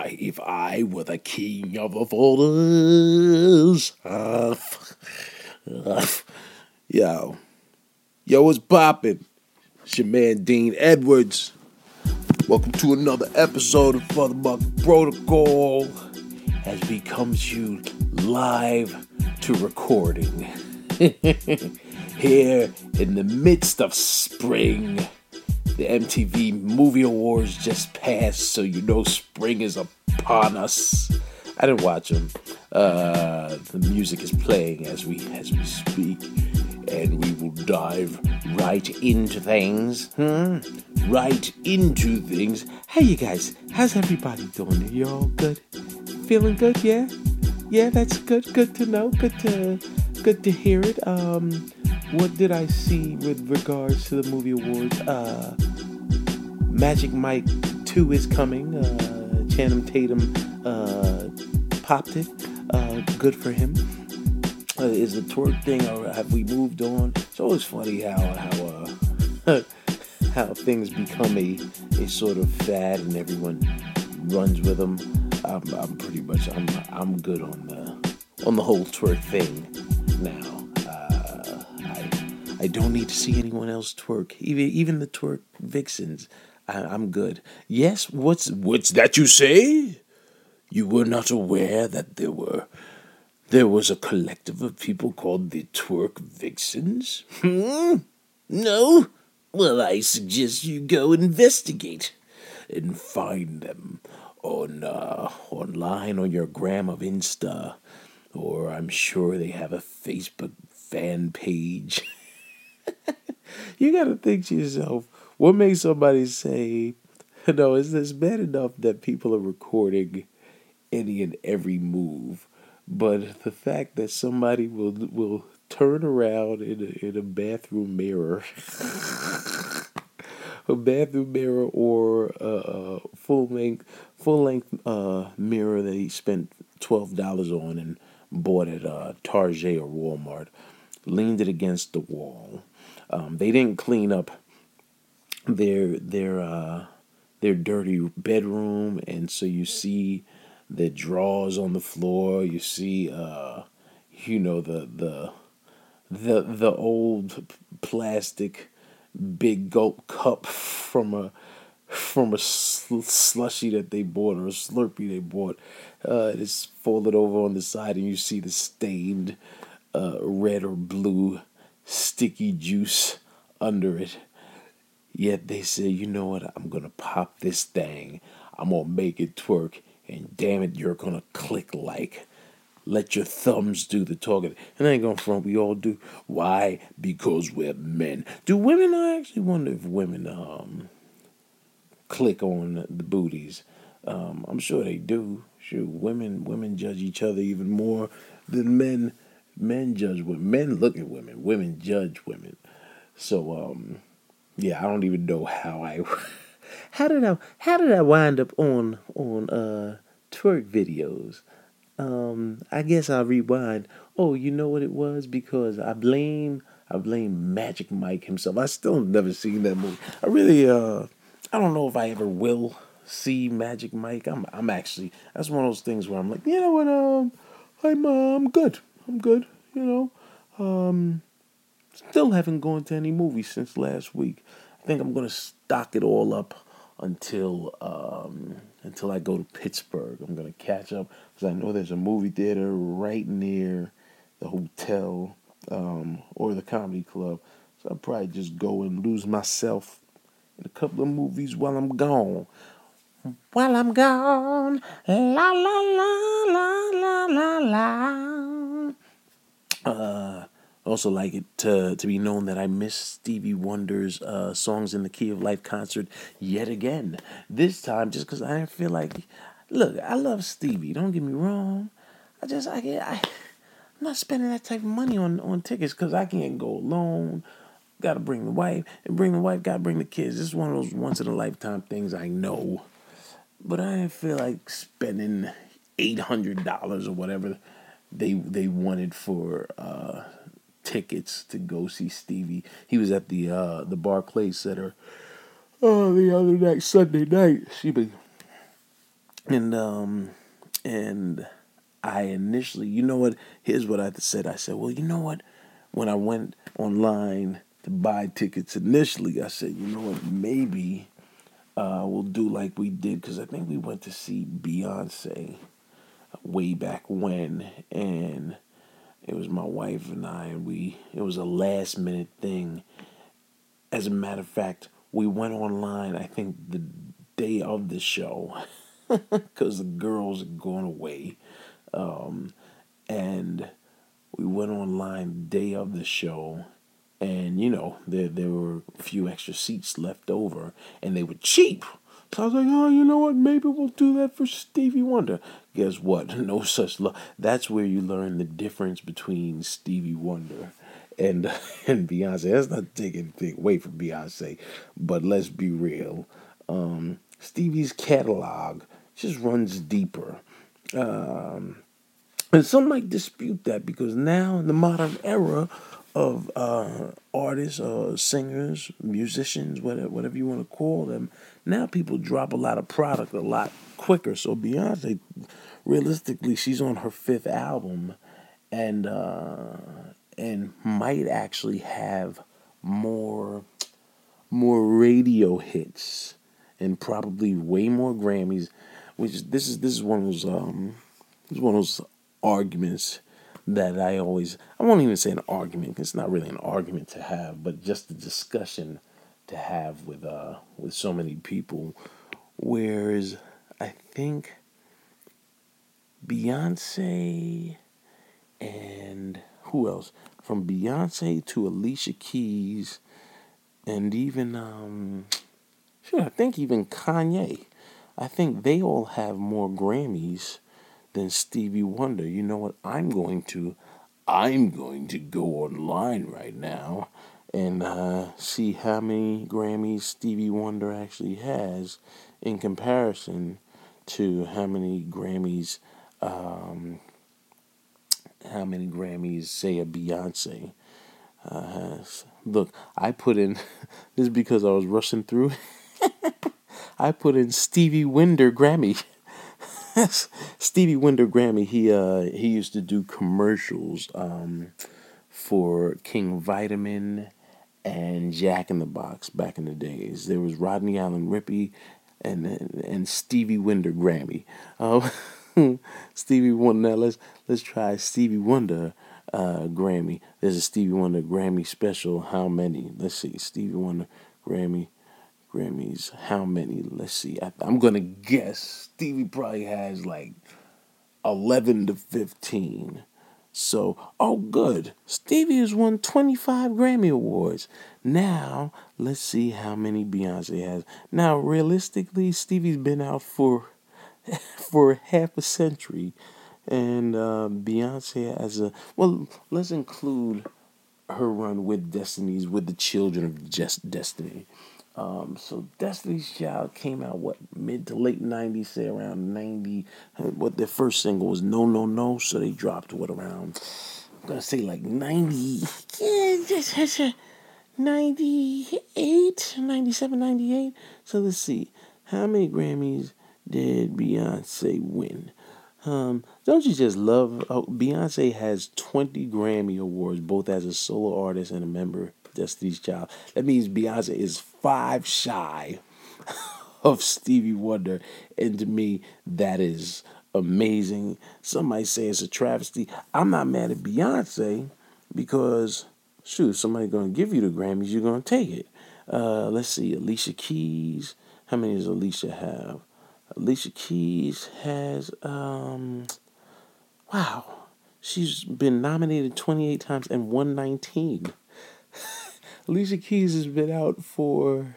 I if I were the king of the folders. Uh, uh, yo, yo, what's poppin'? It's your man Dean Edwards. Welcome to another episode of FuthaMuckin' Protocol as we come to you live to recording. Here in the midst of spring, the MTV Movie Awards just passed, so you know spring is upon us. I didn't watch them. Uh, the music is playing as we as we speak, and we will dive right into things. Hmm? Right into things. Hey, you guys, how's everybody doing? Are You all good? Feeling good? Yeah, yeah. That's good. Good to know. Good to good to hear it. Um, what did I see with regards to the movie awards? Uh, Magic Mike 2 is coming. Uh, Channing Tatum uh, popped it. Uh, good for him. Uh, is the twerk thing, or have we moved on? It's always funny how how uh, how things become a a sort of fad and everyone runs with them. I'm, I'm pretty much I'm I'm good on the on the whole twerk thing now. I don't need to see anyone else twerk. Even even the twerk vixens. I, I'm good. Yes, what's what's that you say? You were not aware that there were there was a collective of people called the Twerk Vixens? Hmm? No? Well, I suggest you go investigate and find them on uh, online on your gram of Insta, or I'm sure they have a Facebook fan page. you gotta think to yourself, what makes somebody say, no, is this bad enough that people are recording any and every move, but the fact that somebody will will turn around in a, in a bathroom mirror, a bathroom mirror or a, a full length full length uh, mirror that he spent twelve dollars on and bought at uh, Target or Walmart, leaned it against the wall. Um, they didn't clean up their their uh, their dirty bedroom, and so you see the drawers on the floor. You see, uh, you know the the the the old plastic big gulp cup from a from a sl- slushy that they bought or a Slurpee they bought. Uh, it's folded over on the side, and you see the stained uh, red or blue sticky juice under it. Yet they say, you know what? I'm gonna pop this thing. I'm gonna make it twerk, and damn it, you're gonna click like. Let your thumbs do the talking. And I ain't gonna front. We all do. Why? Because we're men. Do women? I actually wonder if women um click on the booties. Um, I'm sure they do. Sure, women women judge each other even more than men. Men judge women. Men look at women. Women judge women. So um, yeah, I don't even know how I how did I how did I wind up on on uh twerk videos? Um, I guess I'll rewind. Oh, you know what it was? Because I blame I blame Magic Mike himself. I still never seen that movie. I really uh I don't know if I ever will see Magic Mike. I'm I'm actually that's one of those things where I'm like, you know what, um I'm uh, I'm good. I'm good, you know. Um still haven't gone to any movies since last week. I think I'm gonna stock it all up until um, until I go to Pittsburgh. I'm gonna catch up because I know there's a movie theater right near the hotel um, or the comedy club. So I'll probably just go and lose myself in a couple of movies while I'm gone. While I'm gone, la la la la la la la. Uh, also like it to, to be known that I missed Stevie Wonder's uh, Songs in the Key of Life concert yet again. This time just because I didn't feel like, look, I love Stevie, don't get me wrong. I just, I, get, I, I'm not spending that type of money on, on tickets because I can't go alone. Got to bring the wife, and bring the wife, got to bring the kids. This is one of those once in a lifetime things I know. But I didn't feel like spending $800 or whatever they they wanted for uh, tickets to go see Stevie. He was at the uh, the Barclays Center uh, the other night, Sunday night. She be and um, and I initially, you know what? Here's what I said. I said, well, you know what? When I went online to buy tickets initially, I said, you know what? Maybe uh, we'll do like we did because I think we went to see Beyonce way back when, and it was my wife and I, and we it was a last minute thing. As a matter of fact, we went online. I think the day of the show because the girls are going away, um, and we went online day of the show and you know there there were a few extra seats left over, and they were cheap. So I was like, oh, you know what? Maybe we'll do that for Stevie Wonder. Guess what? No such luck. That's where you learn the difference between Stevie Wonder and and Beyonce. That's not taking anything away from Beyonce, but let's be real. Um, Stevie's catalog just runs deeper. Um, and some might dispute that because now in the modern era, of uh, artists or singers, musicians, whatever, whatever you want to call them. Now people drop a lot of product a lot quicker. So Beyonce, realistically, she's on her fifth album, and uh, and might actually have more more radio hits and probably way more Grammys. Which this is this is one of those um, this is one of those arguments that I always I won't even say an argument. It's not really an argument to have, but just a discussion to have with uh with so many people. Whereas I think Beyonce and who else? From Beyonce to Alicia Keys and even um I think even Kanye. I think they all have more Grammys than Stevie Wonder. You know what? I'm going to, I'm going to go online right now and uh, see how many Grammys Stevie Wonder actually has in comparison to how many Grammys, um, how many Grammys, say, a Beyonce uh, has. Look, I put in, this is because I was rushing through. I put in Stevie Wonder Grammy. Stevie Wonder Grammy. He uh he used to do commercials um for King Vitamin and Jack in the Box back in the days. There was Rodney Allen Rippy and and Stevie Wonder Grammy. Uh, Stevie Wonder. Now let's let's try Stevie Wonder uh, Grammy. There's a Stevie Wonder Grammy special. How many? Let's see. Stevie Wonder Grammy Grammys. How many? Let's see. I, am gonna guess Stevie probably has like eleven to fifteen. So, oh, good. Stevie has won 25 Grammy Awards. Now, let's see how many Beyonce has. Now, realistically, Stevie's been out for for half a century, and uh, Beyonce has a well. Let's include her run with Destiny's with the Children of Just Destiny. Um, so Destiny's Child came out what mid to late '90s, say around '90. What their first single was "No No No," so they dropped what around I'm gonna say like '90, yeah, 98, 97, 98. So let's see, how many Grammys did Beyonce win? Um, don't you just love? Oh, Beyonce has 20 Grammy awards, both as a solo artist and a member Destiny's Child. That means Beyonce is five shy of Stevie Wonder. And to me, that is amazing. Some might say it's a travesty. I'm not mad at Beyonce because, shoot, somebody going to give you the Grammys, you're going to take it. Uh, let's see, Alicia Keys. How many does Alicia have? Alicia Keys has, um, wow, she's been nominated 28 times and won 19. Alicia Keys has been out for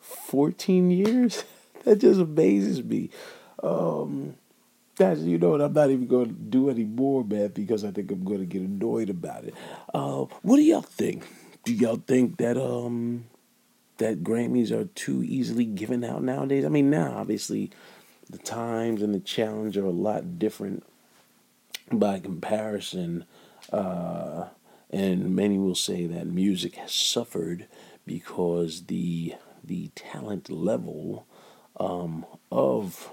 14 years. that just amazes me. Um, that's you know what I'm not even going to do any more, man, because I think I'm going to get annoyed about it. Uh, what do y'all think? Do y'all think that um that Grammys are too easily given out nowadays? I mean, now obviously the times and the challenge are a lot different by comparison. Uh, and many will say that music has suffered because the the talent level um, of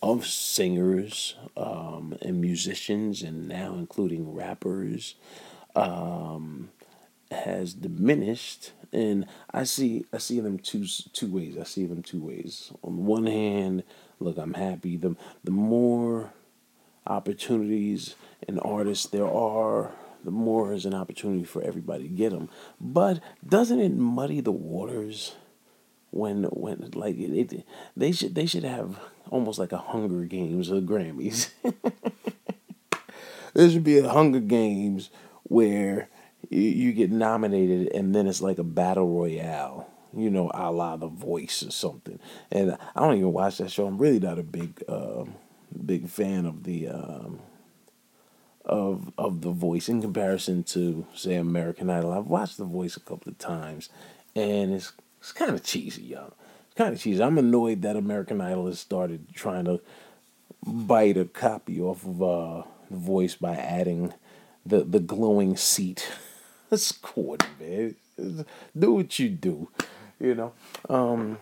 of singers um, and musicians, and now including rappers, um, has diminished. And I see I see them two two ways. I see them two ways. On the one hand, look, I'm happy. The the more opportunities and artists there are, the more is an opportunity for everybody to get them. But doesn't it muddy the waters? when when like it, they should they should have almost like a Hunger Games of Grammys. there should be a Hunger Games where you, you, get nominated and then it's like a battle royale. You know, a la The Voice or something. And I don't even watch that show. I'm really not a big uh, big fan of the um, of of The Voice in comparison to say American Idol. I've watched The Voice a couple of times, and it's it's kind of cheesy, y'all. It's kind of cheesy. I'm annoyed that American Idol has started trying to bite a copy off of uh, The Voice by adding the the glowing seat. That's corny, man. Do what you do, you know. Um.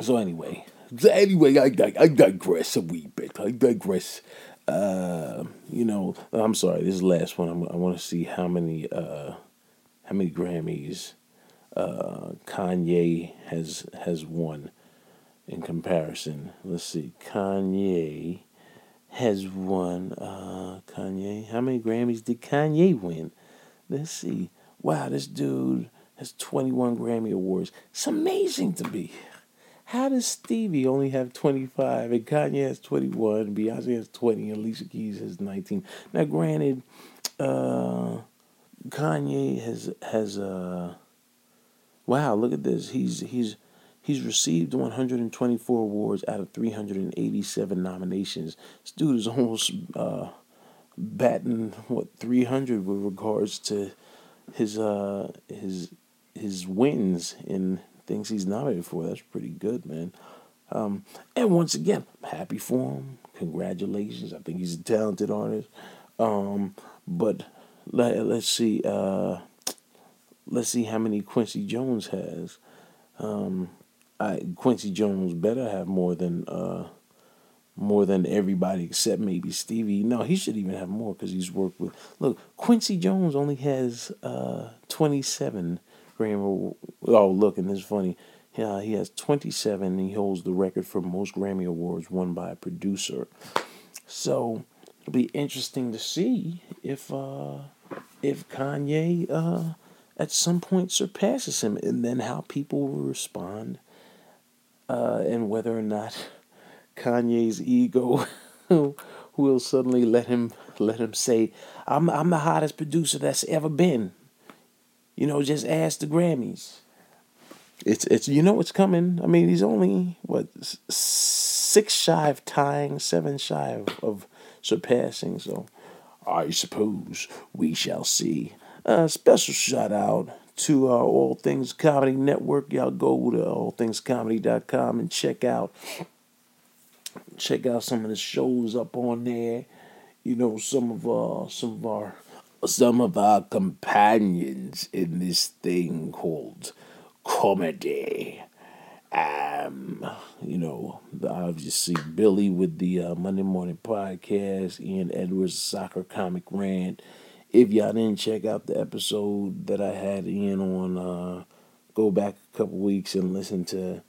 So anyway, anyway, I, I, I digress a wee bit. I digress. Uh, you know, I'm sorry. This last one. I'm, i want to see how many uh, how many Grammys uh, Kanye has has won in comparison. Let's see, Kanye has won. Uh, Kanye, how many Grammys did Kanye win? Let's see. Wow, this dude has 21 Grammy Awards. It's amazing to me. How does Stevie only have 25 and Kanye has 21, Beyonce has 20, and Alicia Keys has 19? Now, granted, uh, Kanye has has uh, Wow, look at this. He's he's he's received 124 awards out of 387 nominations. This dude is almost uh, batting what 300 with regards to his uh his his wins in things he's nominated for. That's pretty good, man. Um, and once again, I'm happy for him. Congratulations. I think he's a talented artist. Um, but let, let's see. Uh, let's see how many Quincy Jones has. Um, I, Quincy Jones better have more than uh, more than everybody except maybe Stevie. No, he should even have more because he's worked with. Look, Quincy Jones only has uh, twenty seven Grammy. Oh, look, and this is funny. Yeah, he has twenty seven. He holds the record for most Grammy awards won by a producer. So it'll be interesting to see if uh, if Kanye uh, at some point surpasses him, and then how people will respond, uh, and whether or not Kanye's ego will suddenly let him let him say, "I'm I'm the hottest producer that's ever been." You know, just ask the Grammys. It's it's you know it's coming. I mean, he's only what six shy of tying, seven shy of, of surpassing. So, I suppose we shall see. Uh, special shout out to uh, All Things Comedy Network. Y'all go to allthingscomedy.com and check out check out some of the shows up on there. You know, some of uh some of our some of our companions in this thing called comedy. Um, you know, obviously Billy with the uh, Monday Morning Podcast, Ian Edwards, Soccer Comic Rant, if y'all didn't check out the episode that I had in on, uh, go back a couple weeks and listen to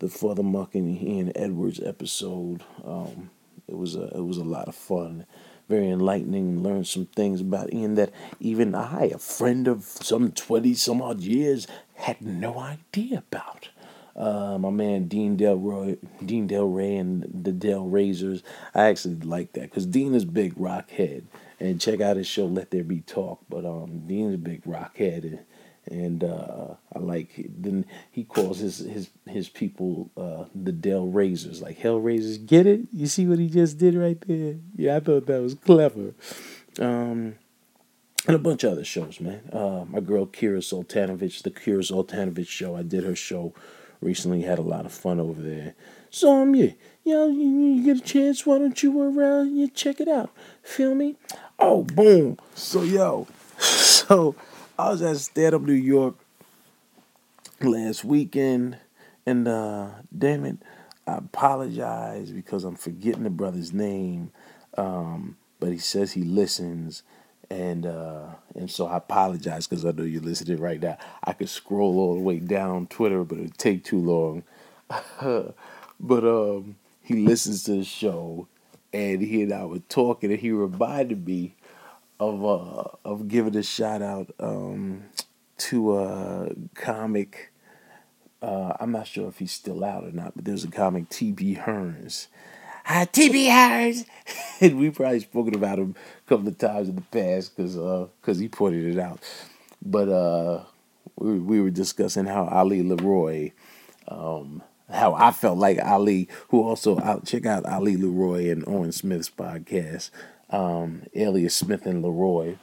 the Father the Muck and Ian Edwards episode. Um, it was a it was a lot of fun, very enlightening. Learned some things about Ian that even I, a friend of some twenty some odd years, had no idea about. Uh, my man Dean Delroy, Dean Delray, and the Del Razors. I actually like that because Dean is big rock head, and check out his show Let There Be Talk. But um, Dean's a big rockhead, and, and uh, I like then he calls his his his people uh, the Del Razors, like Hell Raisers. Get it? You see what he just did right there? Yeah, I thought that was clever. Um, and a bunch of other shows, man. Uh, my girl Kira Soltanovich, the Kira Soltanovich show. I did her show recently. Had a lot of fun over there. So um, yeah, you know, you, you get a chance. Why don't you around? You check it out. Feel me? Oh, boom. So, yo, so I was at Stand Up New York last weekend, and uh, damn it, I apologize because I'm forgetting the brother's name, um, but he says he listens, and uh, and so I apologize because I know you're listening right now. I could scroll all the way down Twitter, but it'd take too long. but um, he listens to the show, and he and I were talking, and he reminded me of uh, of giving a shout out um, to a comic. Uh, I'm not sure if he's still out or not, but there's a comic T.B. Hearns. Uh, T.B. Hearns, and we probably spoken about him a couple of times in the past because because uh, he pointed it out. But uh, we we were discussing how Ali Leroy. Um, how I felt like Ali, who also out check out Ali Leroy and Owen Smith's podcast, um, alias Smith and Leroy,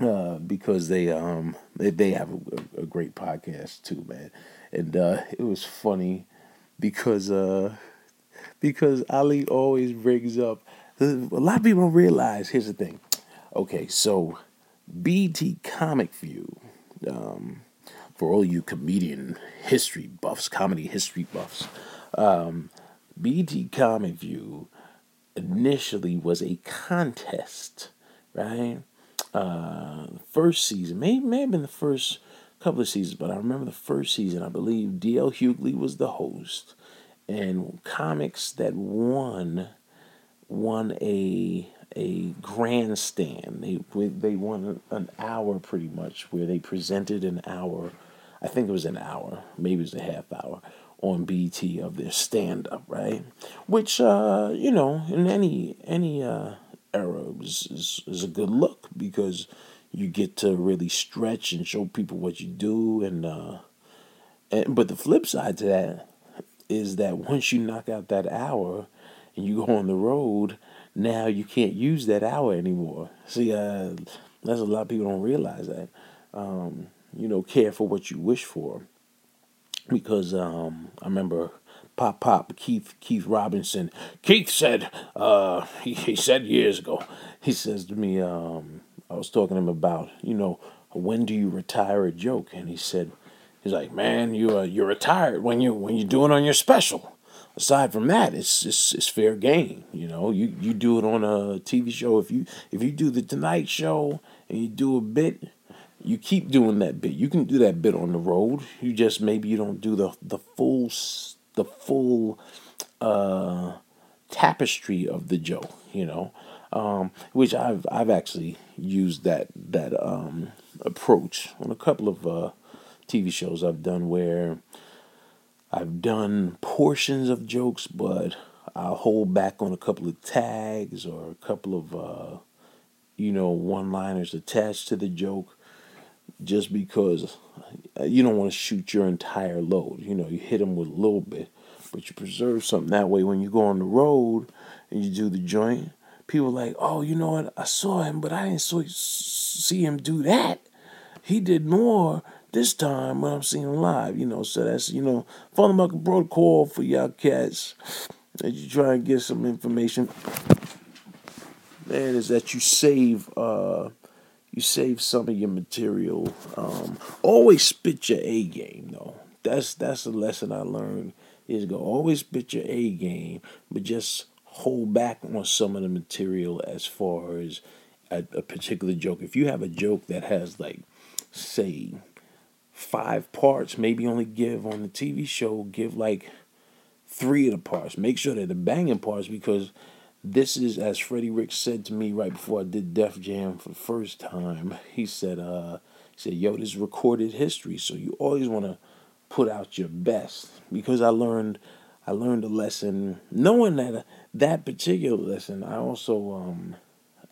uh, because they um they, they have a, a, great podcast too, man. And uh, it was funny because uh because Ali always brings up a lot of people don't realize. Here's the thing. Okay, so BET Comic View. Um, for all you comedian history buffs, comedy history buffs, um, BET Comic View initially was a contest, right? Uh, first season, may may have been the first couple of seasons, but I remember the first season. I believe DL Hughley was the host, and comics that won won a a grandstand. They they won an hour pretty much where they presented an hour I think it was an hour, maybe it was a half hour on BET of their stand up, right? Which uh, you know, in any any uh, era is, is is a good look because you get to really stretch and show people what you do and uh and but the flip side to that is that once you knock out that hour and you go on the road, now you can't use that hour anymore. See, uh, that's a lot of people don't realize that. Um, you know, care for what you wish for. Because um, I remember Pop Pop Keith Keith Robinson. Keith said, uh, he, he said years ago, he says to me, um, I was talking to him about, you know, when do you retire a joke? And he said, he's like, man, you uh, you're retired when you when you do it on your special. Aside from that, it's it's, it's fair game. You know, you, you do it on a TV show. If you if you do the Tonight Show and you do a bit, you keep doing that bit. You can do that bit on the road. You just maybe you don't do the the full the full uh, tapestry of the joke. You know, um, which I've I've actually used that that um, approach on a couple of uh, TV shows I've done where I've done portions of jokes, but I'll hold back on a couple of tags or a couple of uh, you know one liners attached to the joke just because uh, you don't want to shoot your entire load. You know, you hit them with a little bit, but you preserve something. That way, when you go on the road and you do the joint, people like, oh, you know what? I saw him, but I didn't see him do that. He did more this time when I'm seeing him live. You know, so that's you know, fundamental protocol for y'all cats that you try and get some information. Man, is that you save. uh you save some of your material. Um, always spit your A game though. That's that's a lesson I learned. Is go always spit your A game, but just hold back on some of the material as far as a, a particular joke. If you have a joke that has like, say, five parts, maybe only give on the TV show give like three of the parts. Make sure they're the banging parts because this is as Freddie Ricks said to me right before I did Def Jam for the first time. He said, uh, he said, yo, this is recorded history, so you always want to put out your best. Because I learned, I learned a lesson. Knowing that that particular lesson, I also, um,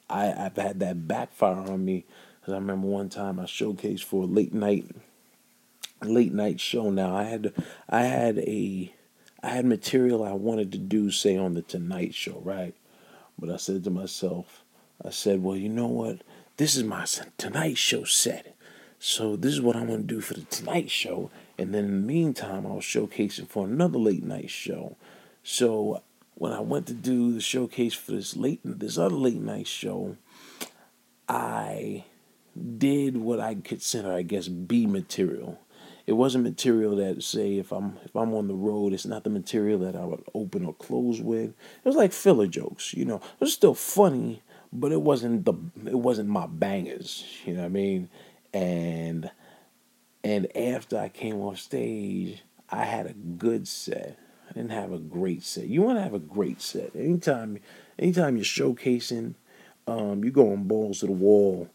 I I've had that backfire on me. Cause I remember one time I showcased for a late night, late night show. Now I had, I had a, I had material I wanted to do, say on the Tonight Show, right? But I said to myself, I said, well, you know what? This is my Tonight Show set. So this is what I'm going to do for the Tonight Show. And then in the meantime, I was showcasing for another late night show. So when I went to do the showcase for this late this other late night show, I did what I consider, I guess, B material. It wasn't material that say if I'm if I'm on the road, it's not the material that I would open or close with. It was like filler jokes, you know. It was still funny, but it wasn't the it wasn't my bangers, you know what I mean? And and after I came off stage, I had a good set. I didn't have a great set. You want to have a great set. Anytime anytime you're showcasing, um, you're going balls to the wall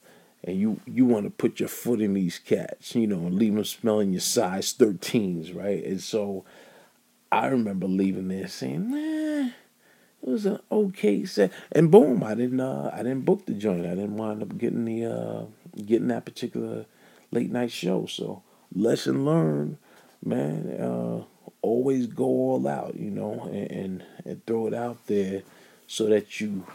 and you you want to put your foot in these cats, you know, and leave them smelling your size 13s, right? And so I remember leaving there saying, nah, it was an okay set. And boom, I didn't uh, I didn't book the joint. I didn't wind up getting the uh, getting that particular late night show. So lesson learned, man. Uh, always go all out, you know, and, and and throw it out there so that you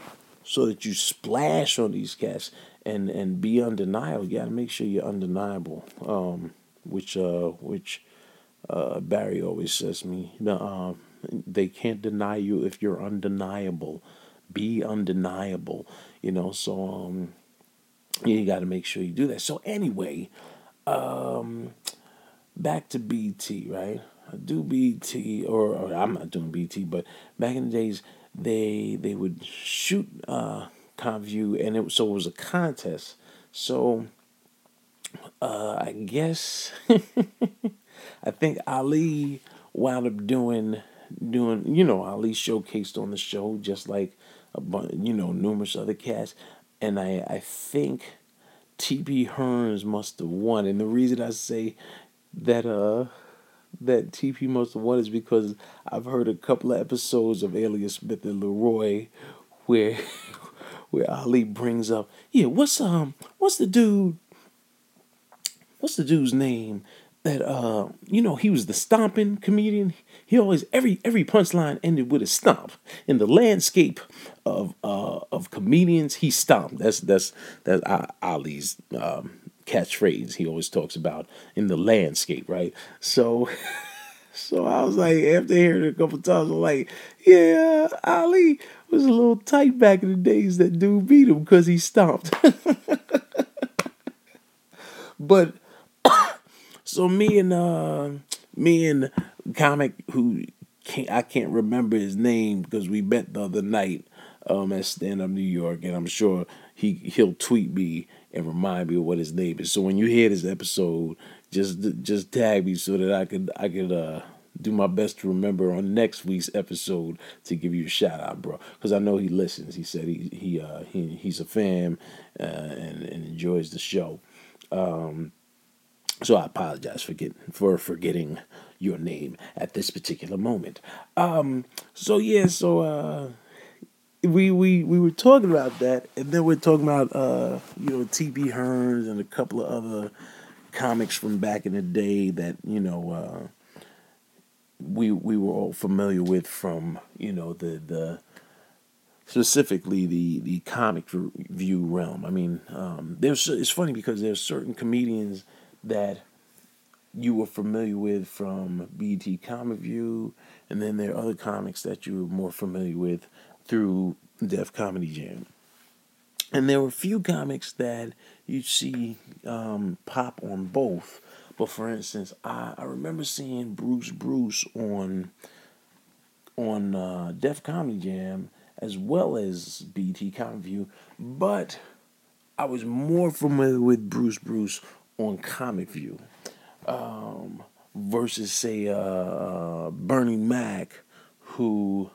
so that you splash on these cats and and be undeniable. You gotta make sure you're undeniable. Um, which uh, which uh, Barry always says to me. Uh, they can't deny you if you're undeniable. Be undeniable. You know. So um, you got to make sure you do that. So anyway, um, back to BET, right? I do BET, or, or I'm not doing BET, but back in the days, they they would shoot uh, View, and it so it was a contest. So uh, I guess I think Ali wound up doing doing you know Ali showcased on the show just like a bunch you know numerous other cats, and I I think T.P. Hearns must have won, and the reason I say that uh that TP must have won is because I've heard a couple of episodes of Alias Smith and Leroy where where Ali brings up, yeah, what's um what's the dude what's the dude's name that uh you know he was the stomping comedian? He always every every punchline ended with a stomp. In the landscape of uh of comedians he stomped. That's that's that's ali's um catchphrase he always talks about in the landscape right? So so i was like after hearing it a couple times i'm like yeah ali was a little tight back in the days that dude beat him because he stomped. but so me and uh me and comic who can't I can't remember his name because we met the other night um at Stand Up New York and I'm sure he he'll tweet me and remind me of what his name is. So when you hear this episode, just just tag me so that I could I could uh do my best to remember on next week's episode to give you a shout out, bro. Because I know he listens. He said he he uh, he he's a fan uh, and and enjoys the show. Um, so I apologize for get, for forgetting your name at this particular moment. Um, so yeah, so uh, we we we were talking about that, and then we're talking about uh, you know T.P. Hearns and a couple of other comics from back in the day that you know. Uh, we we were all familiar with from you know the the specifically the the comic view realm. I mean, um, there's it's funny because there's certain comedians that you were familiar with from BET Comic View, and then there are other comics that you were more familiar with through Def Comedy Jam. And there were a few comics that you'd see um, pop on both but for instance, I, I remember seeing Bruce Bruce on on uh, Def Comedy Jam as well as BET Comic View, but I was more familiar with Bruce Bruce on Comic View um, versus say uh, Bernie Mac, who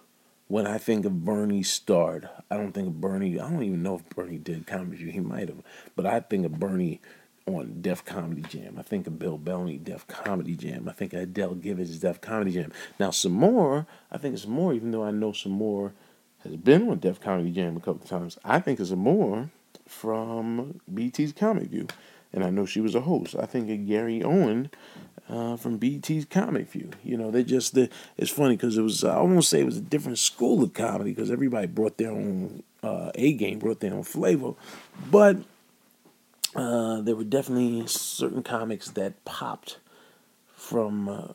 when I think of Bernie starred, I don't think of Bernie. I don't even know if Bernie did Comic View. He might have, but I think of Bernie on Def Comedy Jam. I think of Bill Bellamy, Def Comedy Jam. I think of Adele Givens, Def Comedy Jam. Now, Sommore, I think it's more, even though I know Sommore has been on Def Comedy Jam a couple times, I think it's more from BET's Comic View. And I know she was a host. I think of Gary Owen uh, from BET's Comic View. You know, they just, they, it's funny because it was, I won't say it was a different school of comedy because everybody brought their own uh, A game, brought their own flavor. But uh, there were definitely certain comics that popped from uh,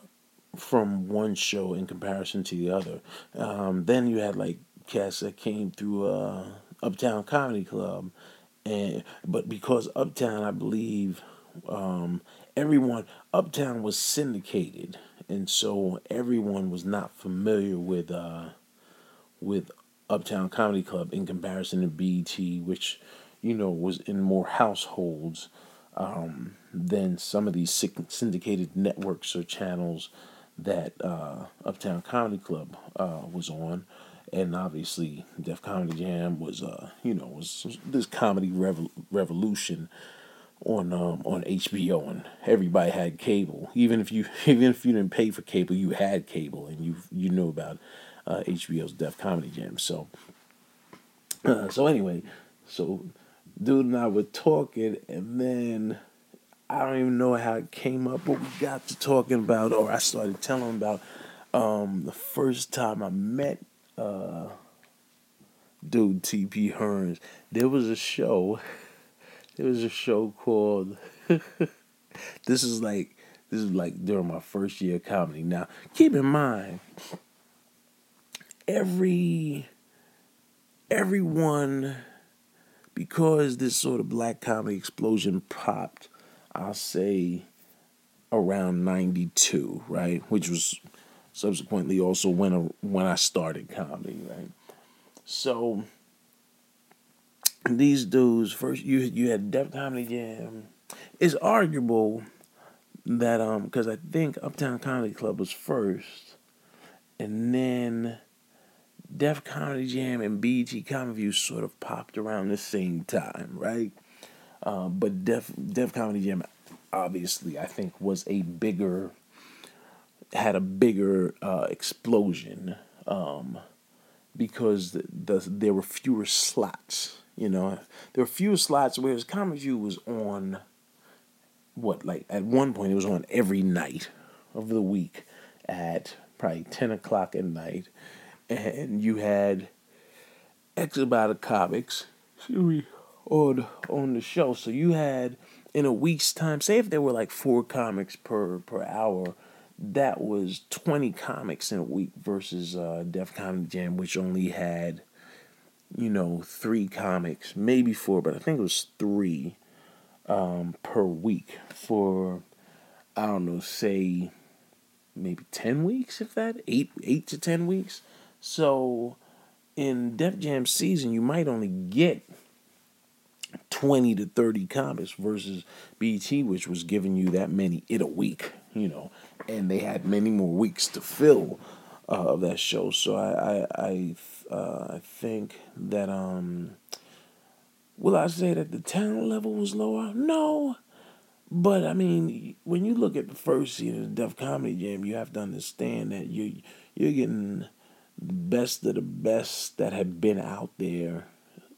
from one show in comparison to the other. Um, then you had like cast that came through uh, Uptown Comedy Club, and but because Uptown, I believe, um, everyone Uptown was syndicated, and so everyone was not familiar with uh, with Uptown Comedy Club in comparison to BET, which you know was in more households um, than some of these syndicated networks or channels that uh, Uptown Comedy Club uh, was on. And obviously, Def Comedy Jam was, uh, you know, was this comedy revo- revolution on um, on HBO, and everybody had cable. Even if you even if you didn't pay for cable, you had cable, and you you knew about uh, HBO's Def Comedy Jam. So uh, so anyway, so dude and I were talking, and then I don't even know how it came up, but we got to talking about, or I started telling about um, the first time I met uh, dude TP Hearns. There was a show there was a show called this is like this is like during my first year of comedy. Now, keep in mind, every everyone because this sort of black comedy explosion popped, I'll say around 92, right? Which was subsequently also when when I started comedy, right? So these dudes first you you had Def Comedy Jam. It's arguable that um because I think Uptown Comedy Club was first, and then Def Comedy Jam and BET Comedy View sort of popped around the same time, right? Uh, but Def Def Comedy Jam obviously I think was a bigger had a bigger uh, explosion um, because the, the, there were fewer slots you know, there were fewer few slots whereas Comedy View was on what like at one point it was on every night of the week at probably ten o'clock at night, and you had X amount of comics on on the show. So you had in a week's time, say if there were like four comics per per hour, that was twenty comics in a week versus uh, Def Comedy Jam, which only had you know, three comics, maybe four, but I think it was three um, per week for, I don't know, say maybe 10 weeks, if that, eight, eight to 10 weeks. So in Def Jam season, you might only get 20 to 30 comics versus BET, which was giving you that many in a week, you know, and they had many more weeks to fill uh, of that show. So I, I, I uh, I think that um, will I say that the talent level was lower? No, but I mean, when you look at the first season of Def Comedy Jam, you have to understand that you you're getting best of the best that have been out there,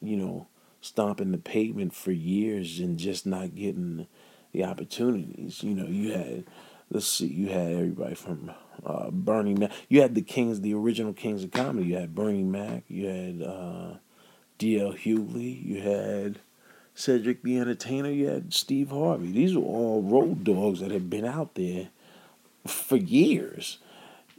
you know, stomping the pavement for years and just not getting the opportunities. You know, you had let's see, you had everybody from uh, Bernie Mac. You had the kings, the original kings of comedy. You had Bernie Mac. You had uh, D.L. Hughley. You had Cedric the Entertainer. You had Steve Harvey. These were all road dogs that had been out there for years.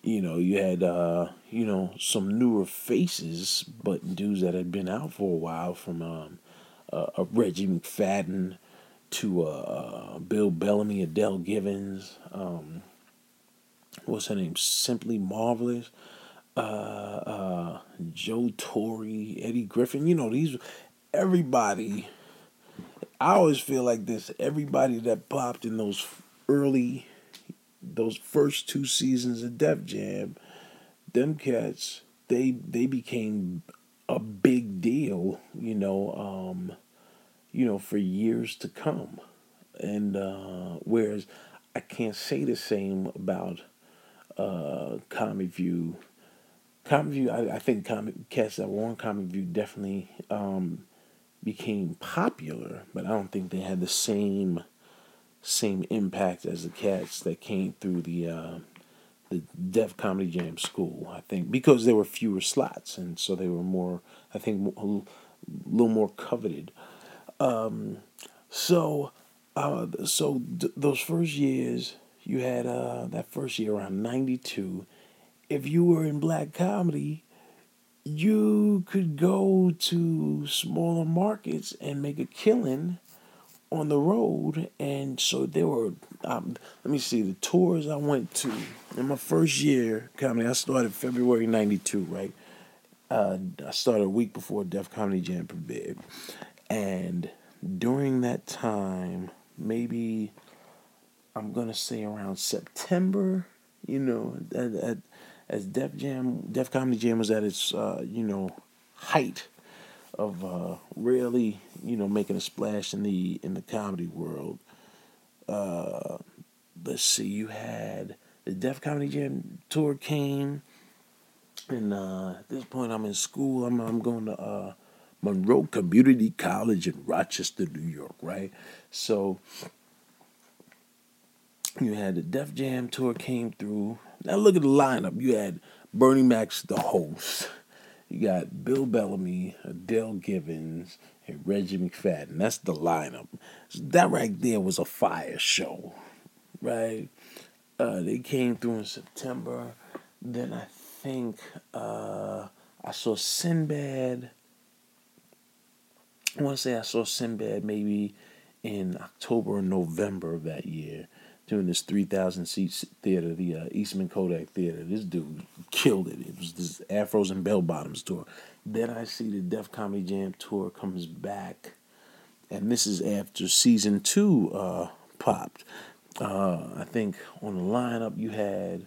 You know, you had uh, you know some newer faces, but dudes that had been out for a while, from um, uh, Reggie McFadden to uh, Bill Bellamy, Adele Givens. Um, what's her name? Simply Marvelous. Uh, uh, Joe Torry, Eddie Griffin. You know these. Everybody. I always feel like this. Everybody that popped in those early, those first two seasons of Def Jam, them cats, they they became a big deal. You know. Um, you know, for years to come. And uh, whereas I can't say the same about uh, Comedy View. Comedy View, I, I think comic cats that were on Comedy View definitely um, became popular, but I don't think they had the same same impact as the cats that came through the uh, the Def Comedy Jam school. I think because there were fewer slots, and so they were more. I think a little more coveted. Um, so, uh, so th- those first years, you had uh, that first year around '92. If you were in black comedy, you could go to smaller markets and make a killing on the road, and so there were. Um, let me see the tours I went to in my first year comedy. I started February '92, right? Uh, I started a week before Def Comedy Jam premiered, and during that time, maybe I'm gonna say around September, you know, at, at, as Def Jam, Def Comedy Jam was at its, uh, you know, height of uh, really, you know, making a splash in the in the comedy world. Uh, let's see, you had the Def Comedy Jam tour came, and uh, at this point I'm in school. I'm I'm going to uh, Monroe Community College in Rochester, New York, right? So you had the Def Jam tour came through. Now look at the lineup. You had Bernie Mac's the host. You got Bill Bellamy, Dale Givens, and Reggie McFadden. That's the lineup. So that right there was a fire show, right? Uh, they came through in September. Then I think uh, I saw Sinbad. I want to say I saw Sinbad maybe in October or November of that year doing this 3,000 seat theater, the uh, Eastman Kodak Theater. This dude killed it. It was this Afros and Bell Bottoms tour. Then I see the Def Comedy Jam tour comes back, and this is after season two uh, popped. Uh, I think on the lineup you had,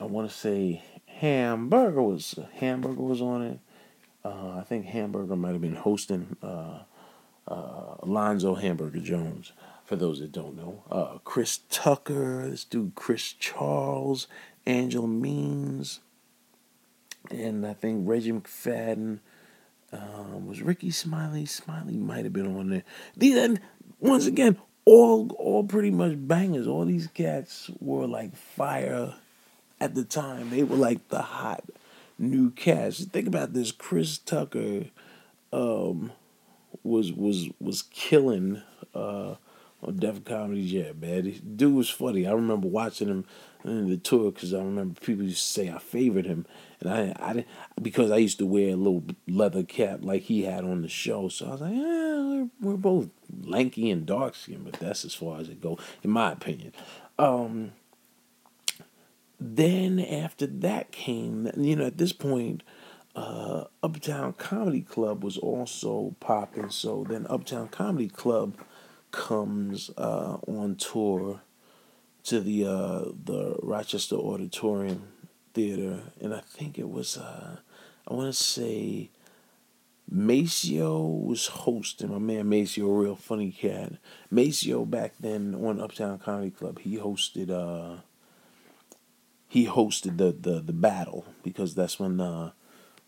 I want to say Hamburger was Hamburger was on it. Uh, I think Hamburger might have been hosting uh, uh, Alonzo Hamburger Jones for those that don't know. Uh, Chris Tucker, this dude Chris Charles, Angel Means, and I think Reggie McFadden. Um, was Rickey Smiley? Smiley might have been on there. These and once again, all all pretty much bangers. All these cats were like fire at the time. They were like the hot new cats. Think about this. Chris Tucker um, was was was killing uh, on Def Comedy Jam, man. dude was funny. I remember watching him in the tour because I remember people used to say I favored him, and I I didn't because I used to wear a little leather cap like he had on the show. So I was like, yeah, we're, we're both lanky and dark skinned, but that's as far as it goes, in my opinion. Um, then after that came, you know, at this point. Uh, Uptown Comedy Club was also popping, so then Uptown Comedy Club comes uh, on tour to the uh, the Rochester Auditorium Theater, and I think it was uh, I want to say Maceo was hosting. My man Maceo, real funny cat. Maceo back then on Uptown Comedy Club, he hosted uh he hosted the the the battle because that's when uh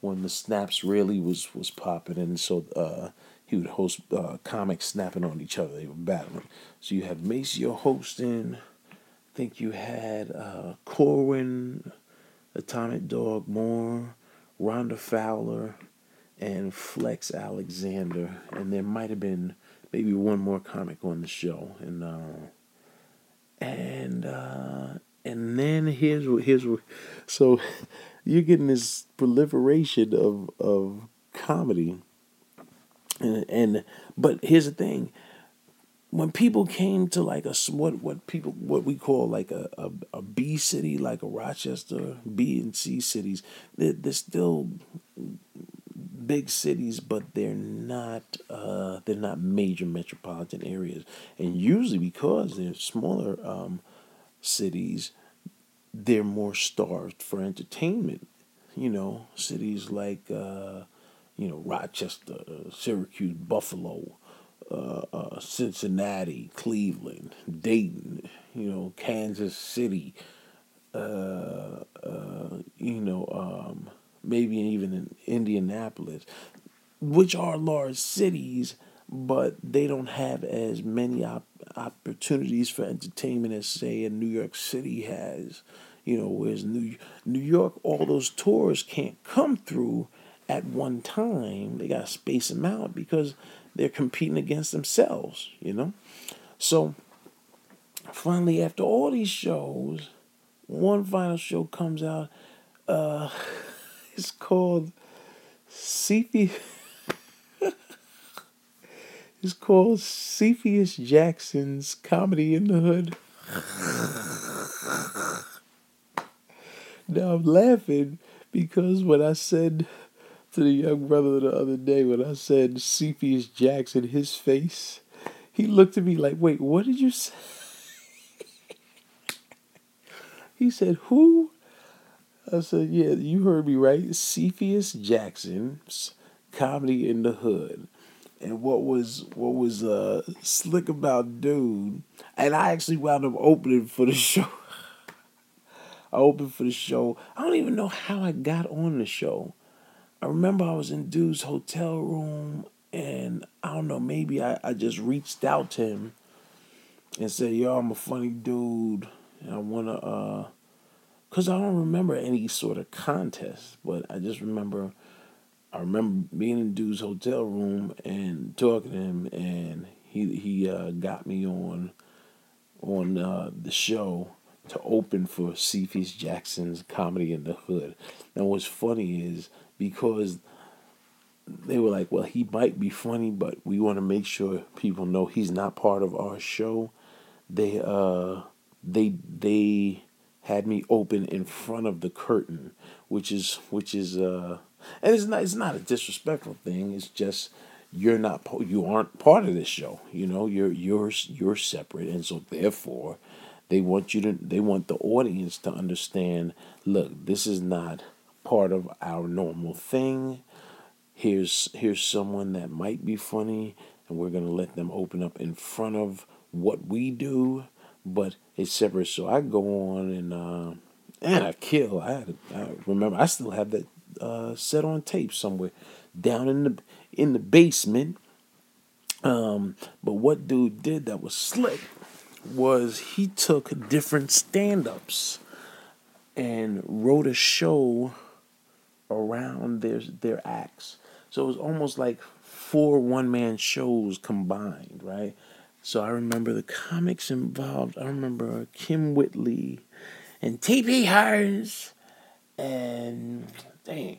when the snaps really was was popping and so uh he would host uh, comics snapping on each other. They were battling. So you had Maceo hosting. I think you had uh, Corwin, Atomic Dog Moore, Rhonda Fowler, and Flex Alexander. And there might have been maybe one more comic on the show. And uh, and uh, and then here's what here's what. So you're getting this proliferation of of comedy and, and but here's the thing. When people came to like a what what people what we call like a, a, a B city like a Rochester B and C cities they're, they're still big cities but they're not uh, they're not major metropolitan areas. And usually because they're smaller um, cities they're more starved for entertainment. You know cities like uh, you know, Rochester, Syracuse, Buffalo, uh, uh, Cincinnati, Cleveland, Dayton, you know, Kansas City, uh, uh you know, um, maybe even in Indianapolis, which are large cities, but they don't have as many op- opportunities for entertainment as, say, a New York City has. You know, whereas New New York, all those tours can't come through at one time. They got to space them out because they're competing against themselves, you know? So finally, after all these shows, one final show comes out. Uh, it's called CP. It's called Cepheus Jackson's Comedy in the Hood. now I'm laughing because when I said to the young brother the other day, when I said Cepheus Jackson, his face, he looked at me like, wait, what did you say? he said, who? I said, yeah, you heard me right. Cepheus Jackson's Comedy in the Hood. And what was what was uh, slick about dude, and I actually wound up opening for the show. I opened for the show. I don't even know how I got on the show. I remember I was in dude's hotel room, and I don't know, maybe I, I just reached out to him and said, "Yo, I'm a funny dude, and I wanna." uh Cause I don't remember any sort of contest, but I just remember I remember being in dude's hotel room and talking to him, and he he uh, got me on on uh, the show to open for Cepheus Jackson's Comedy in the Hood. And what's funny is because they were like, well, he might be funny, but we want to make sure people know he's not part of our show. They uh they they had me open in front of the curtain, which is which is uh and it's not it's not a disrespectful thing. It's just you're not you aren't part of this show. You know, you're you're you're separate, and so therefore, they want you to they want the audience to understand. Look, this is not part of our normal thing. Here's here's someone that might be funny, and we're gonna let them open up in front of what we do, but it's separate. So I go on and uh, and I kill. I I remember I still have that uh, set on tape somewhere down in the in the basement. Um, but what dude did that was slick was he took different stand-ups and wrote a show around their their acts. So it was almost like four one-man shows combined, right? So I remember the comics involved. I remember Kim Whitley and T.P. Hearns and dang.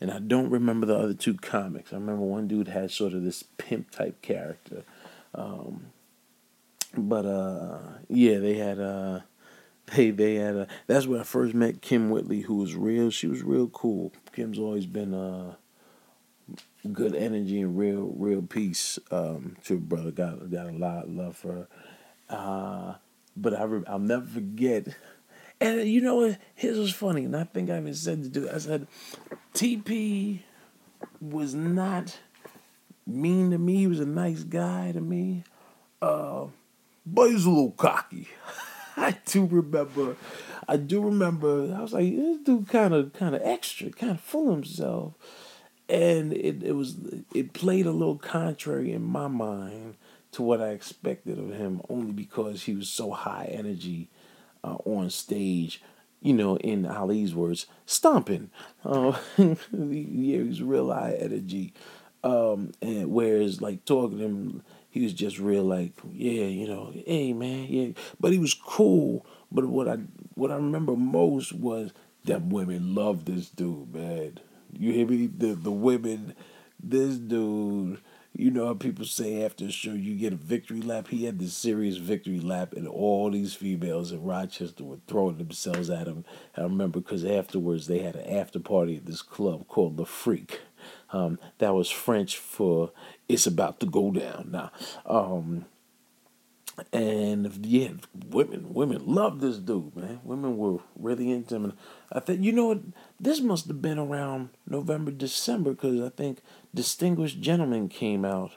And I don't remember the other two comics. I remember one dude had sort of this pimp type character. Um, but uh, yeah, they had uh, they they had uh, that's where I first met Kim Whitley, who was real. She was real cool. Kim's always been uh, good energy and real real peace. Um, to brother got got a lot of love for her. Uh, but I I'll never forget and you know what? His was funny, and I think I even said to do. I said, TP was not mean to me. He was a nice guy to me, uh, but he was a little cocky. I do remember. I do remember. I was like, this dude kind of, kind of extra, kind of full himself, and it it was it played a little contrary in my mind to what I expected of him, only because he was so high energy uh, on stage, you know, in Ali's words, stomping. Uh, yeah, he's real high energy. Um, and whereas like talking to him, he was just real like, yeah, you know, hey man, yeah. But he was cool. But what I what I remember most was that women loved this dude, man. You hear me? The the women, this dude you know how people say after a show you get a victory lap? He had this serious victory lap, and all these females in Rochester were throwing themselves at him. I remember because afterwards they had an after party at this club called The Freak. Um, that was French for "It's about to go down." Now, um, and yeah, women women love this dude, man. Women were really into him. I think you know what this must have been around November, December, because I think Distinguished Gentleman came out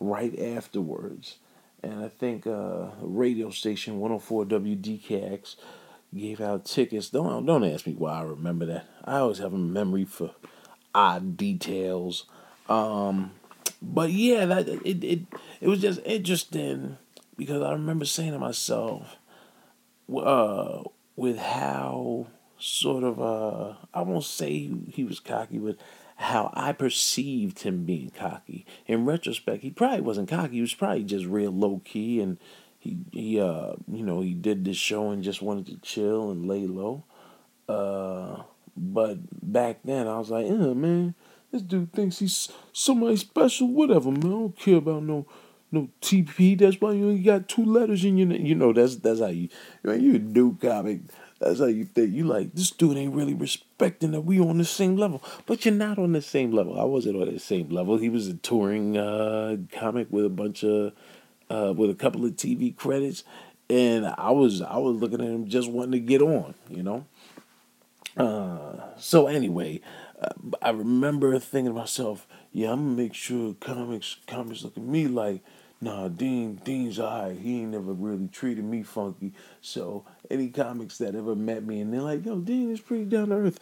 right afterwards. And I think uh, radio station 104 WDKX gave out tickets. Don't don't ask me why I remember that. I always have a memory for odd details. Um, but yeah, that it, it it was just interesting because I remember saying to myself, uh, with how sort of uh, I won't say he was cocky, but how I perceived him being cocky. In retrospect, he probably wasn't cocky. He was probably just real low key, and he he uh you know he did this show and just wanted to chill and lay low. Uh, but back then I was like, oh man, this dude thinks he's somebody special. Whatever, man. I don't care about no no TP. That's why you only got two letters in your name. You know, that's that's how you, man, you a new comic. That's how you think. You like this dude ain't really respecting that we on the same level, but you're not on the same level. I wasn't on the same level. He was a touring uh, comic with a bunch of uh, with a couple of TV credits, and I was I was looking at him just wanting to get on, you know. Uh, so anyway, uh, I remember thinking to myself, yeah, I'm gonna make sure comics comics look at me like nah, Dean, Dean's alright. He ain't never really treated me funky. So any comics that ever met me and they're like, yo, Dean is pretty down to earth.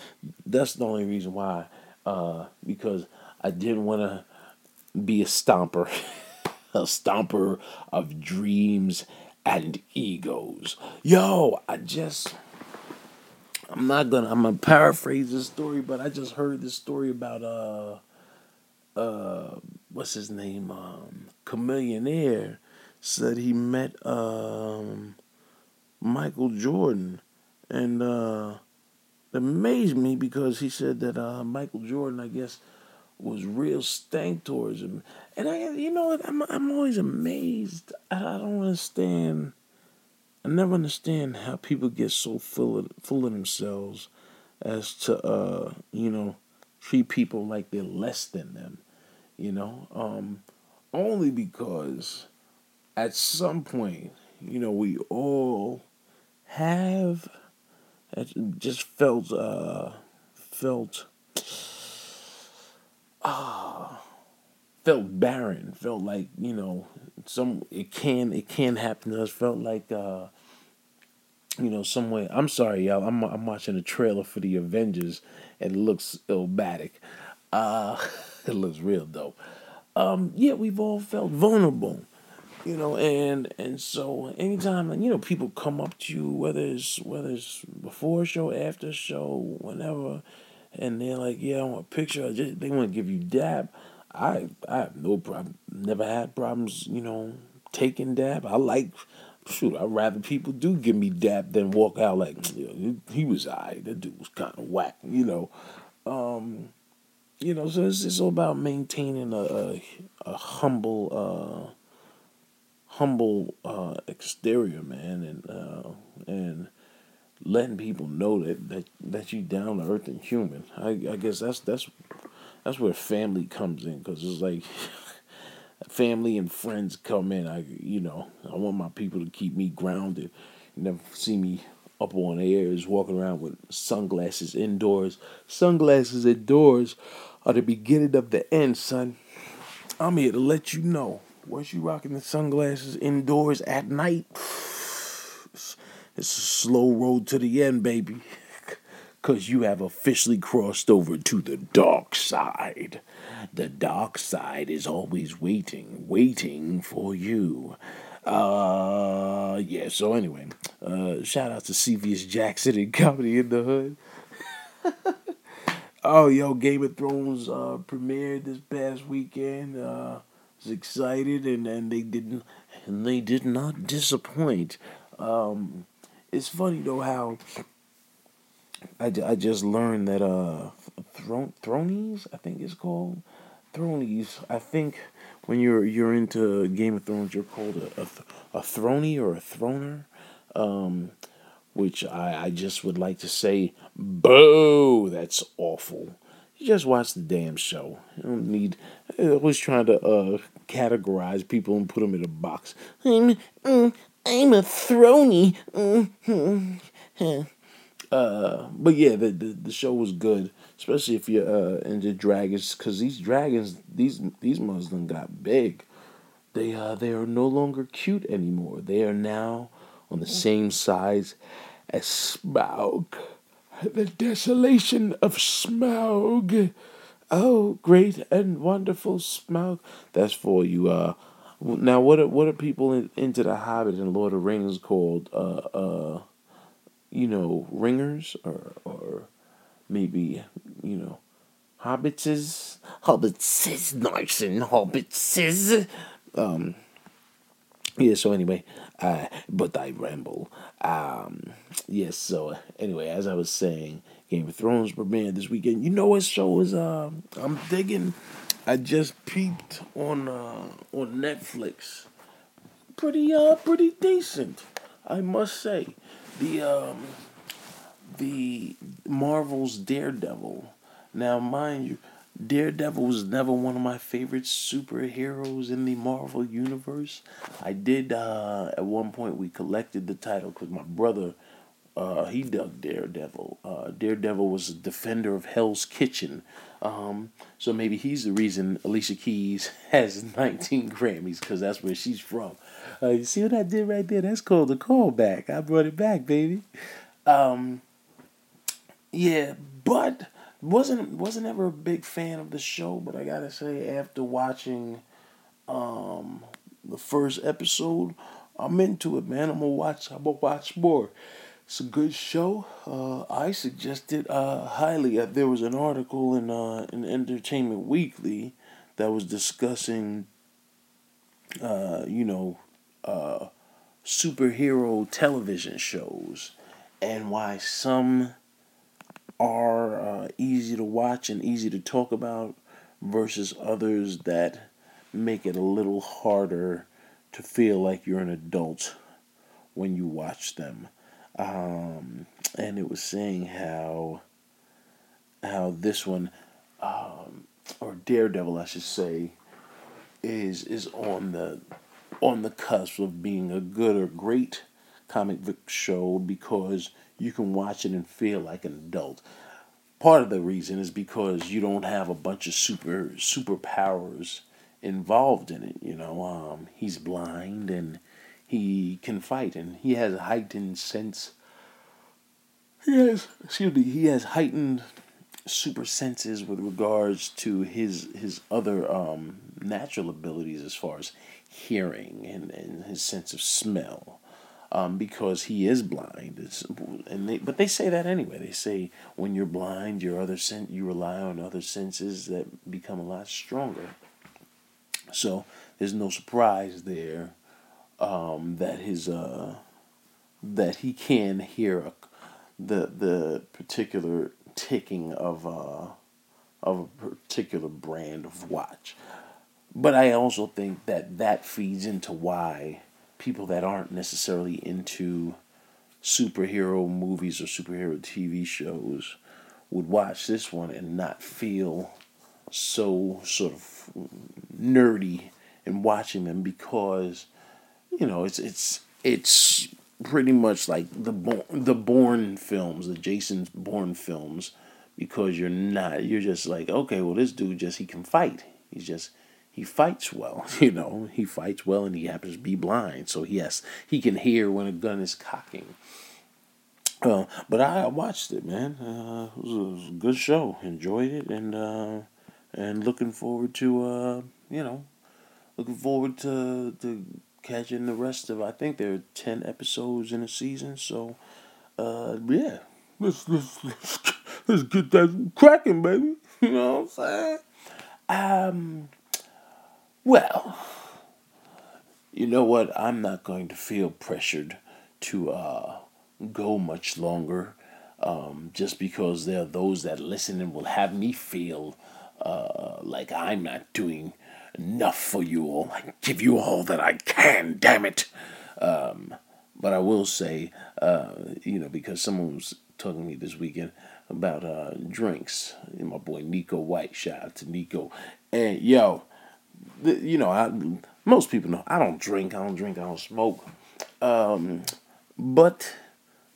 That's the only reason why. Uh, because I didn't want to be a stomper, a stomper of dreams and egos. Yo, I just. I'm not gonna. I'm gonna paraphrase this story, but I just heard this story about uh, uh, what's his name? Um, Chamillionaire said he met um, Michael Jordan, and uh, amazed me because he said that uh, Michael Jordan, I guess, was real stank towards him, and I, you know, I'm I'm always amazed. I, I don't understand. I never understand how people get so full of full of themselves as to uh, you know treat people like they're less than them. You know, um, only because at some point, you know, we all have just felt uh felt ah uh, felt barren felt like you know some it can it can happen us. Felt like uh you know some way i'm sorry y'all i'm i'm watching a trailer for the avengers it looks illmatic uh it looks real dope. Um, yeah, we've all felt vulnerable, you know, and and so anytime you know people come up to you, whether it's whether it's before show, after show, whenever, and they're like, "Yeah, I want a picture," they want to give you dab. I I have no problem. Never had problems, you know, taking dab. I like. Shoot, I'd rather people do give me dab than walk out like you know, he, was I. That dude was kind of whack, you know. Um, you know, so it's, it's all about maintaining a a, a humble, uh, humble uh, exterior, man, and uh, and letting people know that that that you down to earth and human. I I guess that's that's that's where family comes in because it's like family and friends come in. I you know I want my people to keep me grounded. You never see me up on airs walking around with sunglasses indoors. Sunglasses indoors are the beginning of the end, son. I'm here to let you know. Once you rocking the sunglasses indoors at night, it's a slow road to the end, baby. Cause you have officially crossed over to the dark side. The dark side is always waiting, waiting for you. Uh, yeah. So anyway, uh, shout out to Cepheus Jackson and Comedy in the Hood. Oh, yo, Game of Thrones uh, premiered this past weekend. Uh, was excited, and, and they didn't, and they did not disappoint. Um, it's funny though how I, I just learned that uh, Thron- Thronies, I think it's called Thronies. I think when you're you're into Game of Thrones, you're called a a, a throny or a throner. Um, which I, I just would like to say, boo, that's awful. You just watch the damn show. You don't need, always trying to uh, categorize people and put them in a box. I'm, mm, I'm a throny. Mm-hmm. Uh, but yeah, the, the, the show was good, especially if you're uh, into dragons, because these dragons, these these Muslims got big. They uh, they are no longer cute anymore. They are now on the same size as Smaug. The desolation of Smaug. Oh, great and wonderful Smaug. That's for you. Uh, now, what are what are people in, into the Hobbit and Lord of Rings called? Uh, uh, you know, ringers or or maybe you know, hobbitses, hobbitses, nice and hobbitses. Um, yeah. So anyway, Uh, but I ramble. Um, yes. So anyway, as I was saying, Game of Thrones premiere this weekend. You know what show is? Uh, I'm digging. I just peeped on uh, on Netflix. Pretty uh, pretty decent, I must say. The um, the Marvel's Daredevil. Now, mind you, Daredevil was never one of my favorite superheroes in the Marvel universe. I did uh, at one point we collected the title because my brother uh, he dug Daredevil. Uh, Daredevil was a defender of Hell's Kitchen. Um, so maybe he's the reason Alicia Keys has 19 Grammys because that's where she's from. You see what I did right there? That's called a callback. I brought it back, baby. Um, yeah, but wasn't wasn't ever a big fan of the show, but I gotta say after watching um the first episode, I'm into it, man. I'm gonna watch. I'm gonna watch more. It's a good show. Uh, I suggested uh, highly. Uh, there was an article in uh, in Entertainment Weekly that was discussing, uh, you know, uh, superhero television shows and why some are uh, easy to watch and easy to talk about versus others that make it a little harder to feel like you're an adult when you watch them. Um, and it was saying how how this one um, or Daredevil, I should say, is is on the on the cusp of being a good or great comic book show because you can watch it and feel like an adult. Part of the reason is because you don't have a bunch of super superpowers involved in it. You know, um, he's blind and he can fight, and he has a heightened sense. He has, excuse me, he has heightened super senses with regards to his his other um, natural abilities as far as hearing and, and his sense of smell um, because he is blind. It's, and they, but they say that anyway. They say when you're blind, your other sen- you rely on other senses that become a lot stronger. So there's no surprise there um, that his uh, that he can hear a, the the particular ticking of uh, of a particular brand of watch. But I also think that that feeds into why people that aren't necessarily into superhero movies or superhero TV shows would watch this one and not feel so sort of nerdy in watching them because you know it's it's it's pretty much like the the Bourne films, the Jason Bourne films, because you're not you're just like okay, well this dude just he can fight. He's just he fights well, you know. He fights well, and he happens to be blind, so yes, he can hear when a gun is cocking. Uh, but I watched it, man. Uh, it, was, it, was, a good show. Enjoyed it, and uh, and looking forward to uh, you know, looking forward to to catching the rest of. I think there are ten episodes in a season, so uh, yeah, let's let's let's, let's get that cracking, baby. You know what I'm saying? Um. Well, you know what? I'm not going to feel pressured to uh, go much longer um, just because there are those that listen and will have me feel uh, like I'm not doing enough for you all. I give you all that I can, damn it. Um, but I will say, uh, you know, because someone was talking to me this weekend about uh, drinks. My boy Nico White, shout out to Nico. And yo, you know, I, most people know I don't drink, I don't drink, I don't smoke. Um, but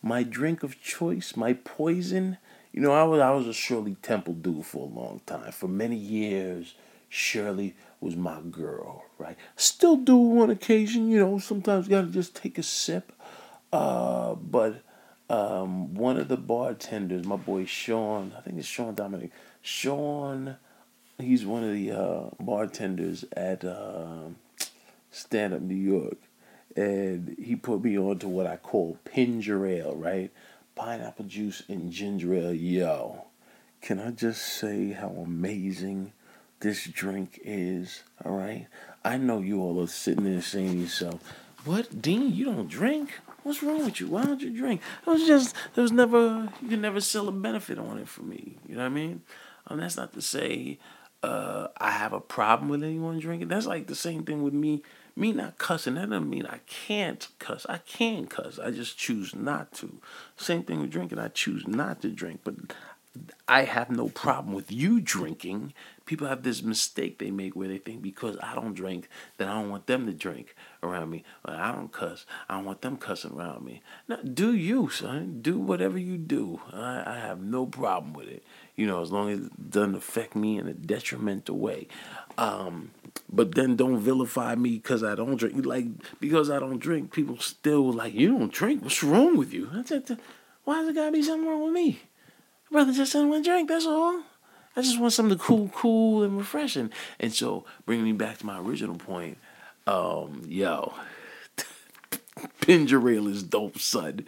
my drink of choice, my poison, you know, I was I was a Shirley Temple dude for a long time. For many years, Shirley was my girl, right? Still do on occasion, you know, sometimes you gotta just take a sip. Uh, but um, one of the bartenders, my boy Sean, I think it's Sean Dominic, Sean he's one of the uh, bartenders at uh, Stand Up New York, and he put me on to what I call ginger ale, right? Pineapple juice and ginger ale. Yo, can I just say how amazing this drink is? All right, I know you all are sitting there saying to yourself, what, Dean? You don't drink? What's wrong with you? Why don't you drink? It was just there was never you could never sell a benefit on it for me. You know what I mean? And that's not to say uh, I have a problem with anyone drinking. That's like the same thing with me. Me not cussing. That doesn't mean I can't cuss. I can cuss. I just choose not to. Same thing with drinking. I choose not to drink. But I have no problem with you drinking. People have this mistake they make where they think because I don't drink, that I don't want them to drink around me. Or I don't cuss. I don't want them cussing around me. Now, do you, son? Do whatever you do. I, I have no problem with it. You know, as long as it doesn't affect me in a detrimental way. Um, but then don't vilify me because I don't drink. Like because I don't drink, people still like you don't drink. What's wrong with you? Why does it gotta be something wrong with me? brother just didn't want to drink. That's all. I just want something cool, cool, and refreshing. And so, bringing me back to my original point, um, yo, ginger ale is dope, son.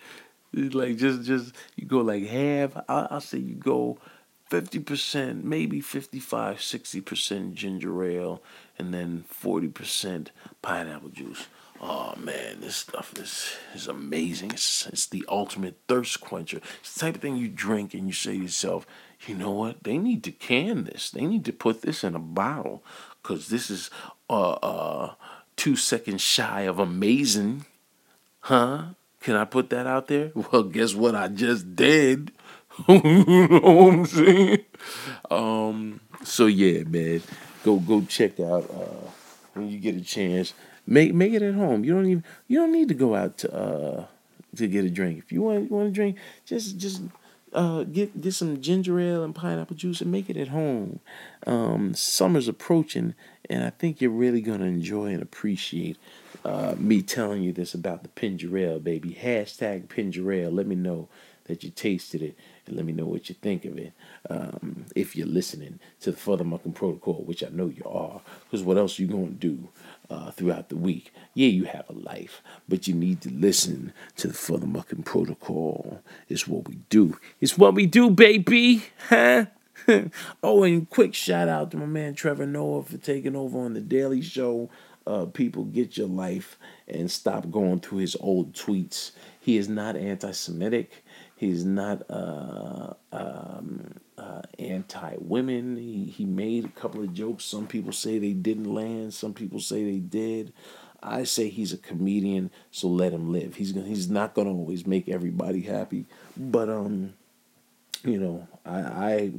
It's like just, just you go like half. I, I'll say you go fifty percent, maybe 55, 60 percent ginger ale, and then forty percent pineapple juice. Oh man, this stuff is is amazing. It's, it's the ultimate thirst quencher. It's the type of thing you drink and you say to yourself, you know what? They need to can this. They need to put this in a bottle because this is uh uh two seconds shy of amazing, huh? Can I put that out there? Well, guess what? I just did. you know what I'm saying? Um. So yeah, man, go go check out uh when you get a chance Make make it at home. You don't even you don't need to go out to uh to get a drink. If you want you want to drink, just just uh, get get some ginger ale and pineapple juice and make it at home. Um, summer's approaching, and I think you're really gonna enjoy and appreciate uh, me telling you this about the ginger ale, baby. Hashtag ginger ale. Let me know that you tasted it and let me know what you think of it. Um, if you're listening to the FuthaMuckin' Protocol, which I know you are, because what else you gonna do? uh, throughout the week. Yeah, you have a life, but you need to listen to the FuthaMuckin' Protocol. It's what we do. It's what we do, baby. Huh? oh, and quick shout out to my man Trevor Noah for taking over on the Daily Show. Uh, people, get your life and stop going through his old tweets. He is not anti Semitic. He's not uh, um, uh, anti-women. He he made a couple of jokes. Some people say they didn't land. Some people say they did. I say he's a comedian, so let him live. He's gonna, he's not gonna always make everybody happy, but um, you know, I, I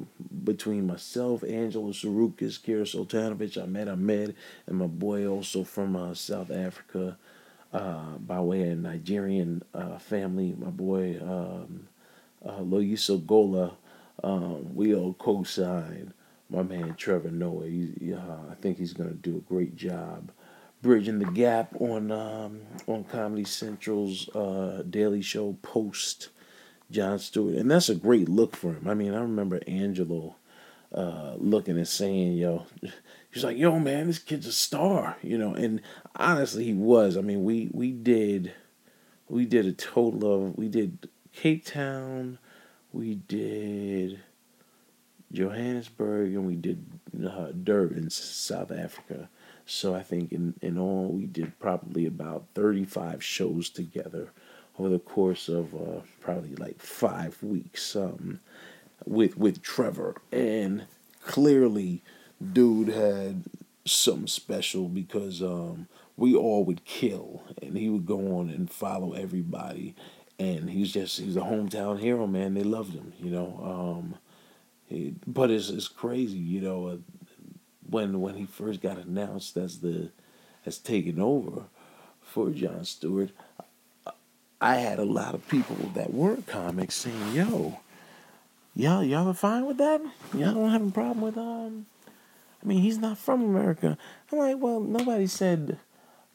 between myself, Angelo Tsarouchas, Kira Soltanovich, Ahmed Ahmed, and my boy also from uh, South Africa, uh, by way of Nigerian uh, family, my boy um, uh, Loyiso Gola um, we all co-sign my man Trevor Noah. He, uh, I think he's going to do a great job bridging the gap on um, on Comedy Central's uh, Daily Show post Jon Stewart, and that's a great look for him. I mean, I remember Angelo uh, looking and saying, "Yo." He's like, "Yo, man, this kid's a star," you know. And honestly, he was. I mean, we we did, we did a total of we did Cape Town, we did Johannesburg and we did uh, Durban, South Africa. So I think in, in all we did probably about 35 shows together over the course of uh, probably like five weeks um, with with Trevor. And clearly, dude had something special because um, we all would kill and he would go on and follow everybody and he's just he's a hometown hero, man. They loved him, you know. Um, but it's it's crazy, you know. Uh, when when he first got announced as the as taking over for Jon Stewart, I had a lot of people that weren't comics saying, "Yo, y'all y'all are fine with that? Y'all don't have a problem with um." I mean, he's not from America. I'm like, well, nobody said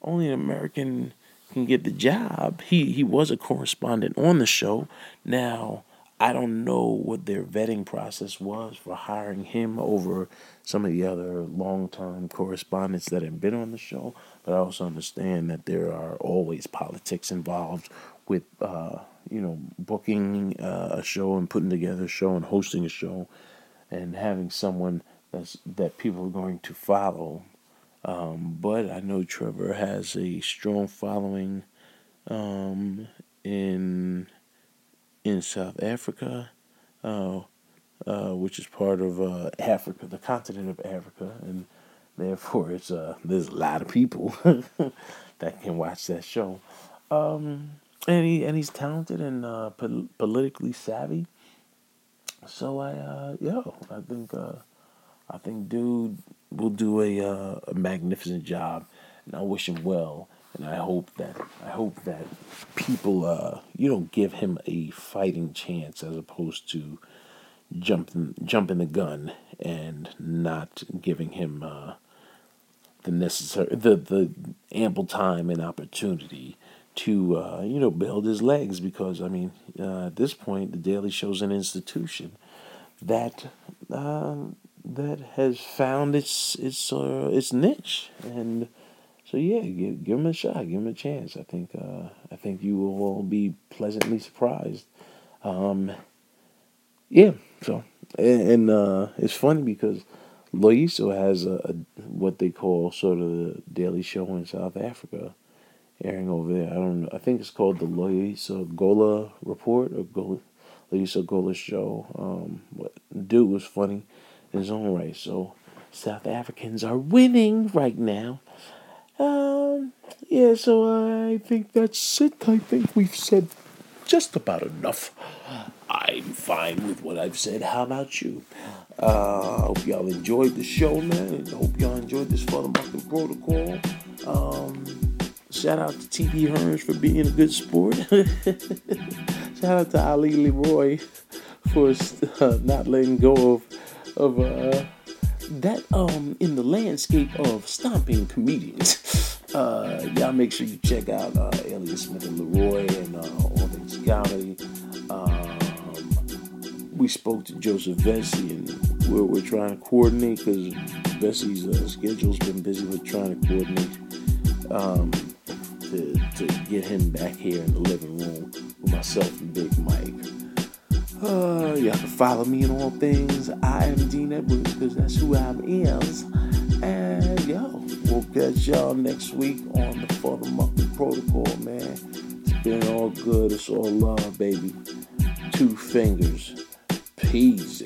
only an American can get the job. He he was a correspondent on the show. Now I don't know what their vetting process was for hiring him over some of the other long-time correspondents that have been on the show, but I also understand that there are always politics involved with uh, you know booking uh, a show and putting together a show and hosting a show and having someone that's that people are going to follow Um, but I know Trevor has a strong following um, in in South Africa, uh, uh, which is part of uh, Africa, the continent of Africa, and therefore it's uh, there's a lot of people that can watch that show. Um, and he and he's talented and uh, po- politically savvy. So I, uh, yo, I think, uh, I think, dude will do a, uh, a magnificent job, and I wish him well. And I hope that I hope that people, uh, you know, give him a fighting chance as opposed to jumping jumping the gun and not giving him uh, the necessary the the ample time and opportunity to uh, you know build his legs because I mean uh, at this point the Daily Show's an institution that uh, that has found its its uh, its niche and so yeah give, give him a shot give them a chance I think uh, I think you will all be pleasantly surprised um, yeah so and, and uh, it's funny because Loyiso has a, a what they call sort of the Daily Show in South Africa airing over there. I don't. I think it's called the Loyiso Gola Report or Gola, Loyiso Gola Show. Um, but dude was funny his own right. So South Africans are winning right now. Um, yeah, so I think that's it. I think we've said just about enough. I'm fine with what I've said. How about you? Uh, I hope y'all enjoyed the show, man. I hope y'all enjoyed this Motherfucking Protocol. Um, Shout out to T.P. Hearns for being a good sport. Shout out to Ali LeRoi for uh, not letting go of of uh, that um in the landscape of stomping comedians. Uh, y'all make sure you check out uh, Elliott Smith and Leroy and uh, All Things Comedy. Um, we spoke to Joseph Vecsey and we're, we're trying to coordinate because Vecsey's uh, schedule's been busy with trying to coordinate. Um, to, to get him back here in the living room with myself and Big Mike. Uh, y'all can follow me in all things. I am Dean Edwards because that's who I is. And yo, we'll catch y'all next week on the the Monkey Protocol, man. It's been all good. It's all love, baby. Two fingers. Peace.